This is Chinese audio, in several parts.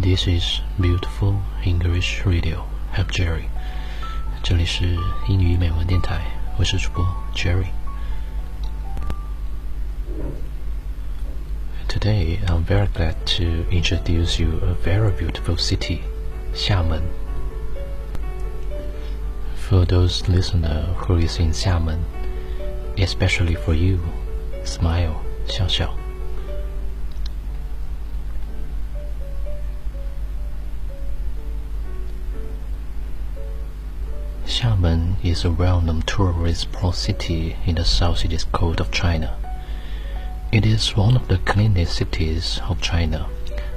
This is beautiful English radio. Help Jerry. 这里是英语美文电台，我是主播 Jerry。Today, I'm very glad to introduce you a very beautiful city, 厦门. For those listener who is in Xiamen, especially for you, smile, 笑笑. Xiamen is a well-known tourist port city in the southeast coast of China. It is one of the cleanest cities of China,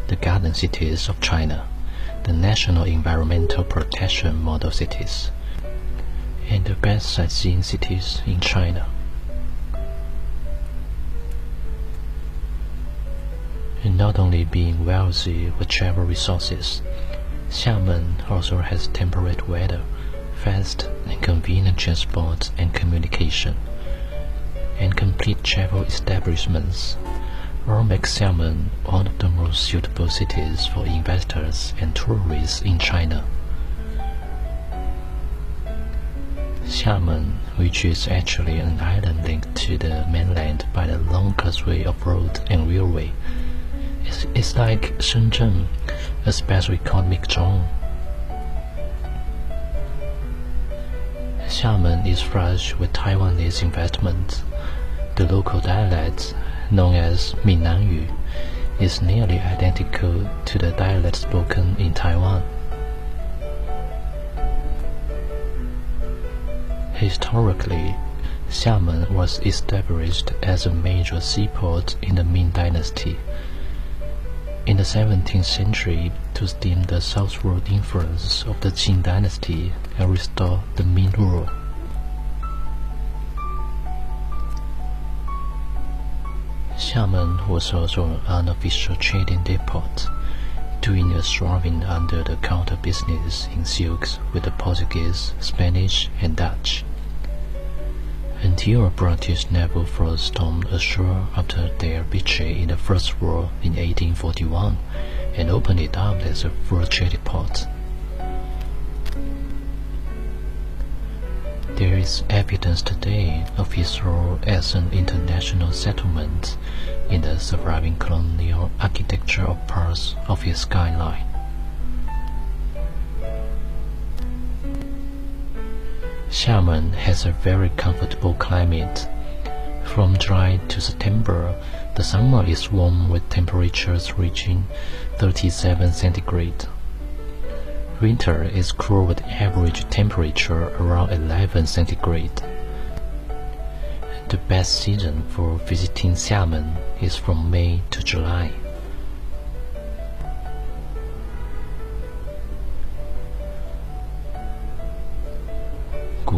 the garden cities of China, the national environmental protection model cities, and the best sightseeing cities in China. And not only being wealthy with travel resources, Xiamen also has temperate weather, fast and convenient transport and communication and complete travel establishments all make Xiamen one of the most suitable cities for investors and tourists in China. Xiamen, which is actually an island linked to the mainland by the long causeway of road and railway, is, is like Shenzhen, a special economic zone. Xiamen is flush with Taiwanese investment the local dialect, known as Minanyu, is nearly identical to the dialect spoken in Taiwan. Historically, Xiamen was established as a major seaport in the Ming Dynasty. In the 17th century, to stem the southward influence of the Qing Dynasty and restore the Ming rule. Xiamen was also an unofficial trading depot, doing a thriving under-the-counter business in silks with the Portuguese, Spanish, and Dutch. Until a British naval force stormed ashore after their victory in the First War in 1841 and opened it up as a full trading port. There is evidence today of its role as an international settlement in the surviving colonial architecture of parts of its skyline. Xiamen has a very comfortable climate. From July to September, the summer is warm with temperatures reaching 37 centigrade. Winter is cool with average temperature around 11 centigrade. The best season for visiting Xiamen is from May to July.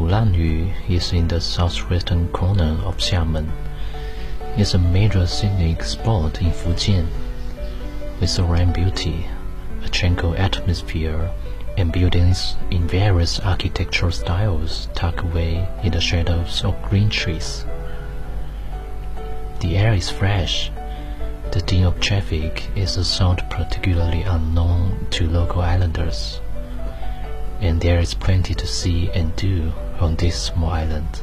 Gulanyu is in the southwestern corner of Xiamen. It's a major scenic spot in Fujian, with serene beauty, a tranquil atmosphere, and buildings in various architectural styles tucked away in the shadows of green trees. The air is fresh. The din of traffic is a sound particularly unknown to local islanders. And there is plenty to see and do on this small island.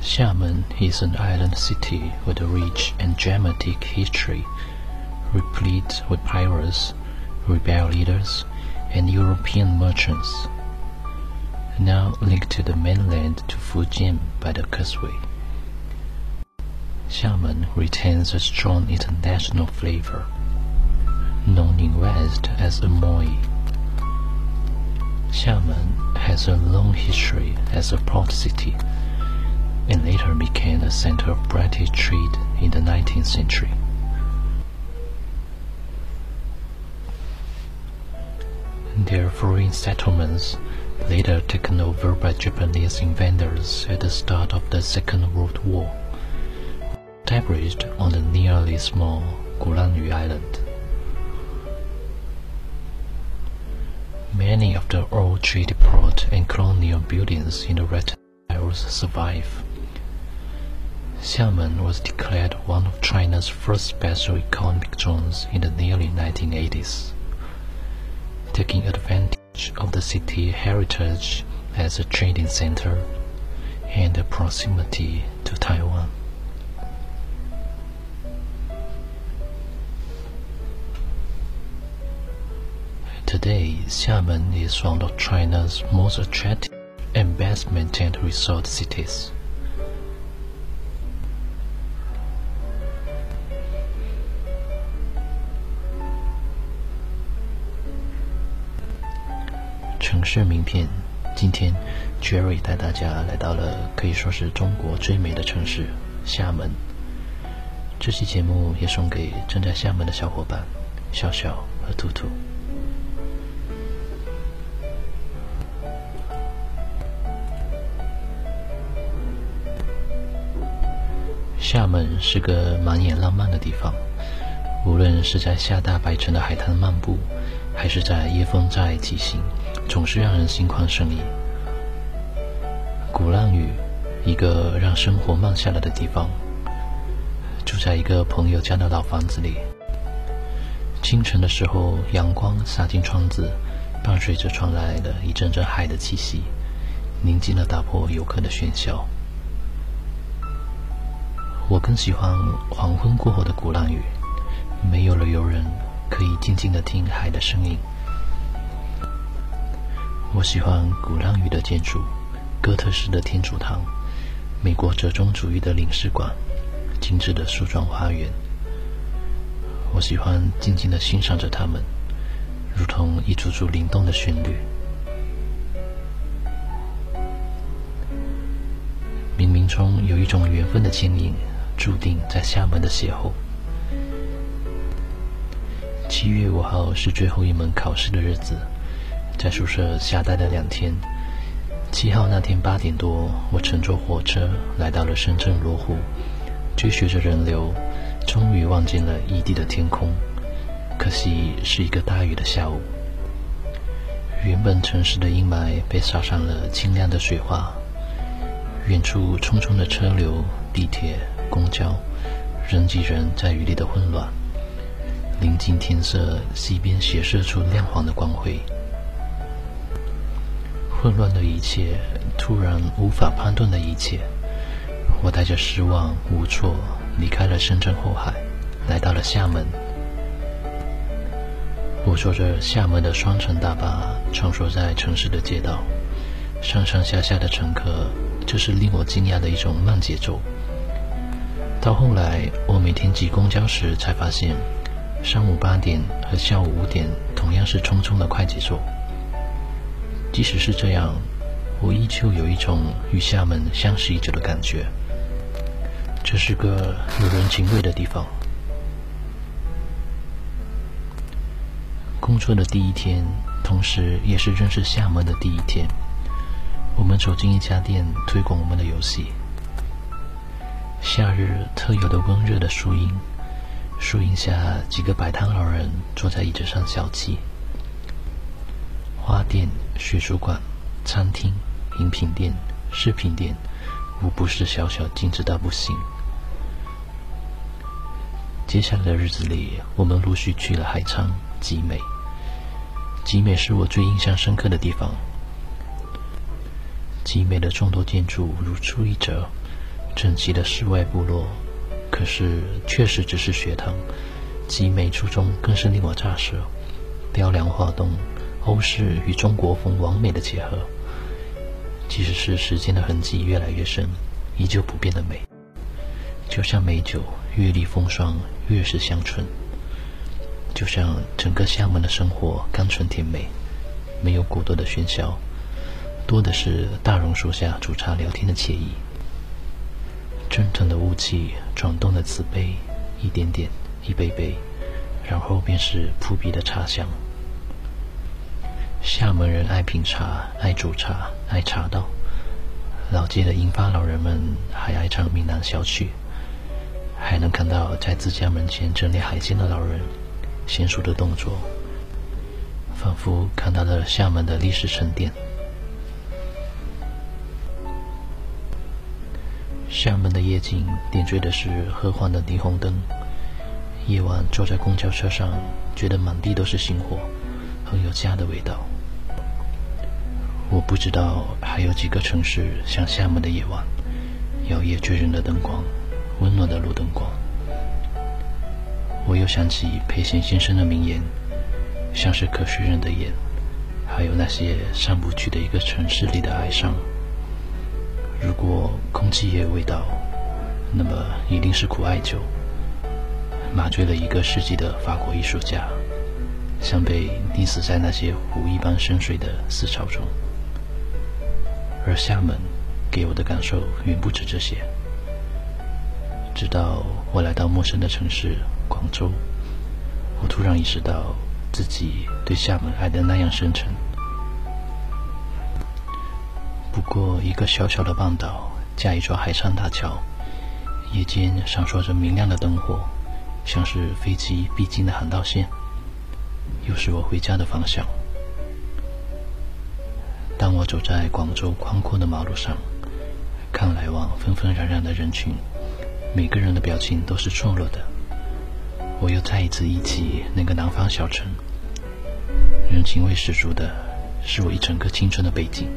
Xiamen is an island city with a rich and dramatic history, replete with pirates, rebel leaders, and European merchants now linked to the mainland to Fujian by the causeway. Xiamen retains a strong international flavor, known in West as Amoy. Xiamen has a long history as a port city and later became a center of British trade in the 19th century. Their foreign settlements later taken over by Japanese invaders at the start of the Second World War, established on the nearly small Gulanyu Island. Trade port and colonial buildings in the red tiles survive. Xiamen was declared one of China's first special economic zones in the nearly 1980s, taking advantage of the city heritage as a trading center and the proximity to Taiwan. Today, Xiamen is one of China's most attractive and best maintained resort cities. “城市名片”，今天 Jerry 带大家来到了可以说是中国最美的城市——厦门。这期节目也送给正在厦门的小伙伴笑笑和兔兔。厦门是个满眼浪漫的地方，无论是在厦大白城的海滩漫步，还是在椰风寨骑行，总是让人心旷神怡。鼓浪屿，一个让生活慢下来的地方。住在一个朋友家的老房子里，清晨的时候，阳光洒进窗子，伴随着传来的一阵阵海的气息，宁静的打破游客的喧嚣。我更喜欢黄昏过后的鼓浪屿，没有了游人，可以静静的听海的声音。我喜欢鼓浪屿的建筑，哥特式的天主堂，美国折中主义的领事馆，精致的树桩花园。我喜欢静静的欣赏着它们，如同一组组灵动的旋律。中有一种缘分的牵引。注定在厦门的邂逅。七月五号是最后一门考试的日子，在宿舍瞎待了两天。七号那天八点多，我乘坐火车来到了深圳罗湖，追随着人流，终于望见了异地的天空。可惜是一个大雨的下午，原本城市的阴霾被洒上了清亮的水花，远处匆匆的车流，地铁。公交，人挤人，在雨里的混乱。临近天色，西边斜射出亮黄的光辉。混乱的一切，突然无法判断的一切。我带着失望、无措，离开了深圳后海，来到了厦门。我坐着厦门的双层大巴，穿梭在城市的街道，上上下下的乘客，这是令我惊讶的一种慢节奏。到后来，我每天挤公交时才发现，上午八点和下午五点同样是匆匆的快节奏。即使是这样，我依旧有一种与厦门相识已久的感觉。这是个有人情味的地方。工作的第一天，同时也是认识厦门的第一天。我们走进一家店，推广我们的游戏。夏日特有的温热的树荫，树荫下几个摆摊老人坐在椅子上小憩。花店、学术馆、餐厅、饮品店、饰品店，无不是小小精致到不行。接下来的日子里，我们陆续去了海昌、集美。集美是我最印象深刻的地方。集美的众多建筑如出一辙。整齐的室外部落，可是确实只是学堂。集美初中更是令我咋舌，雕梁画栋，欧式与中国风完美的结合。即使是时间的痕迹越来越深，依旧不变的美。就像美酒，阅历风霜，越是香醇。就像整个厦门的生活，甘醇甜美，没有过多的喧嚣，多的是大榕树下煮茶聊天的惬意。蒸腾的雾气，转动的瓷杯，一点点，一杯杯，然后便是扑鼻的茶香。厦门人爱品茶，爱煮茶，爱茶道。老街的银发老人们还爱唱闽南小曲，还能看到在自家门前整理海鲜的老人，娴熟的动作，仿佛看到了厦门的历史沉淀。厦门的夜景点缀的是和缓的霓虹灯。夜晚坐在公交车上，觉得满地都是星火，很有家的味道。我不知道还有几个城市像厦门的夜晚，摇曳醉人的灯光，温暖的路灯光。我又想起裴贤先生的名言：“像是可许人的眼，还有那些上不去的一个城市里的哀伤。”如果空气也有味道，那么一定是苦艾酒，麻醉了一个世纪的法国艺术家，像被溺死在那些湖一般深邃的思潮中。而厦门给我的感受远不止这些。直到我来到陌生的城市广州，我突然意识到自己对厦门爱的那样深沉。过一个小小的半岛，加一座海上大桥，夜间闪烁着明亮的灯火，像是飞机必经的航道线，又是我回家的方向。当我走在广州宽阔的马路上，看来往纷纷攘攘的人群，每个人的表情都是错落的。我又再一次忆起那个南方小城，人情味十足的，是我一整个青春的背景。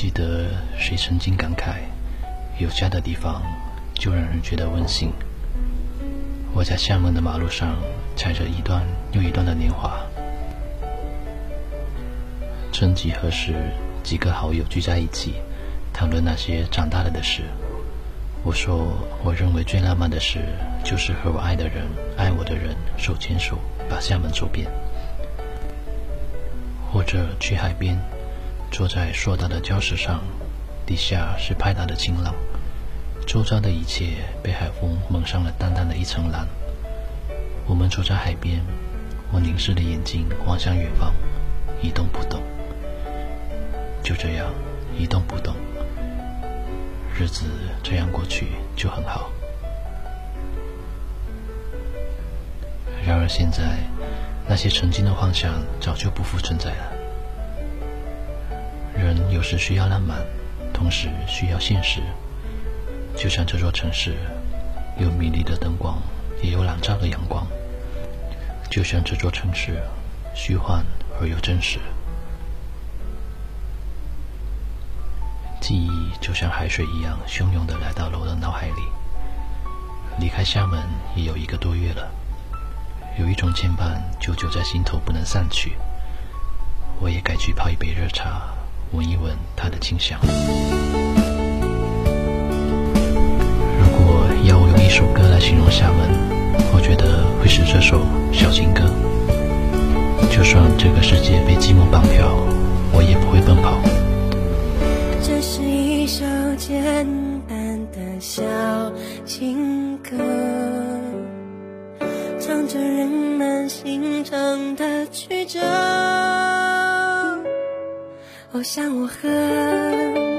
记得谁曾经感慨，有家的地方就让人觉得温馨。我在厦门的马路上踩着一段又一段的年华。曾几何时，几个好友聚在一起，谈论那些长大了的事。我说，我认为最浪漫的事，就是和我爱的人、爱我的人手牵手把厦门走遍，或者去海边。坐在硕大的礁石上，底下是拍打的清浪，周遭的一切被海风蒙上了淡淡的一层蓝。我们坐在海边，我凝视着眼睛望向远方，一动不动。就这样一动不动，日子这样过去就很好。然而现在，那些曾经的幻想早就不复存在了。人有时需要浪漫，同时需要现实。就像这座城市，有迷离的灯光，也有朗照的阳光。就像这座城市，虚幻而又真实。记忆就像海水一样汹涌的来到了我的脑海里。离开厦门也有一个多月了，有一种牵绊久久在心头不能散去。我也该去泡一杯热茶。闻一闻它的清香。如果要我用一首歌来形容厦门，我觉得会是这首《小情歌》。就算这个世界被寂寞绑票，我也不会奔跑。这是一首简单的小情歌，唱着人们心肠的曲折。我想我很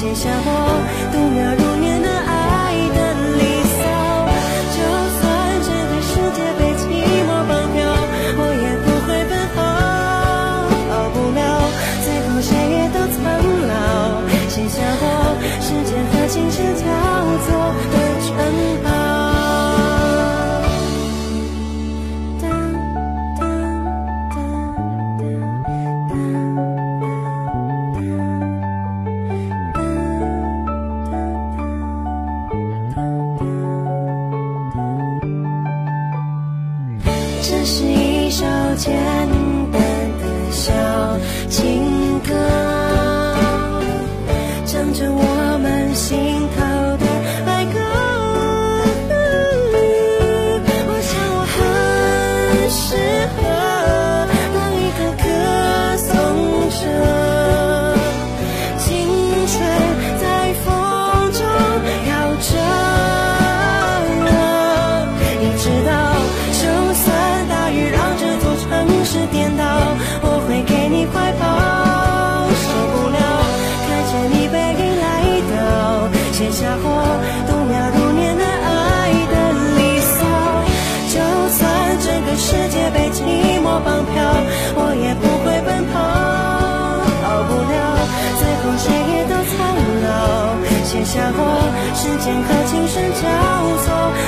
写下我。一间和琴声交错。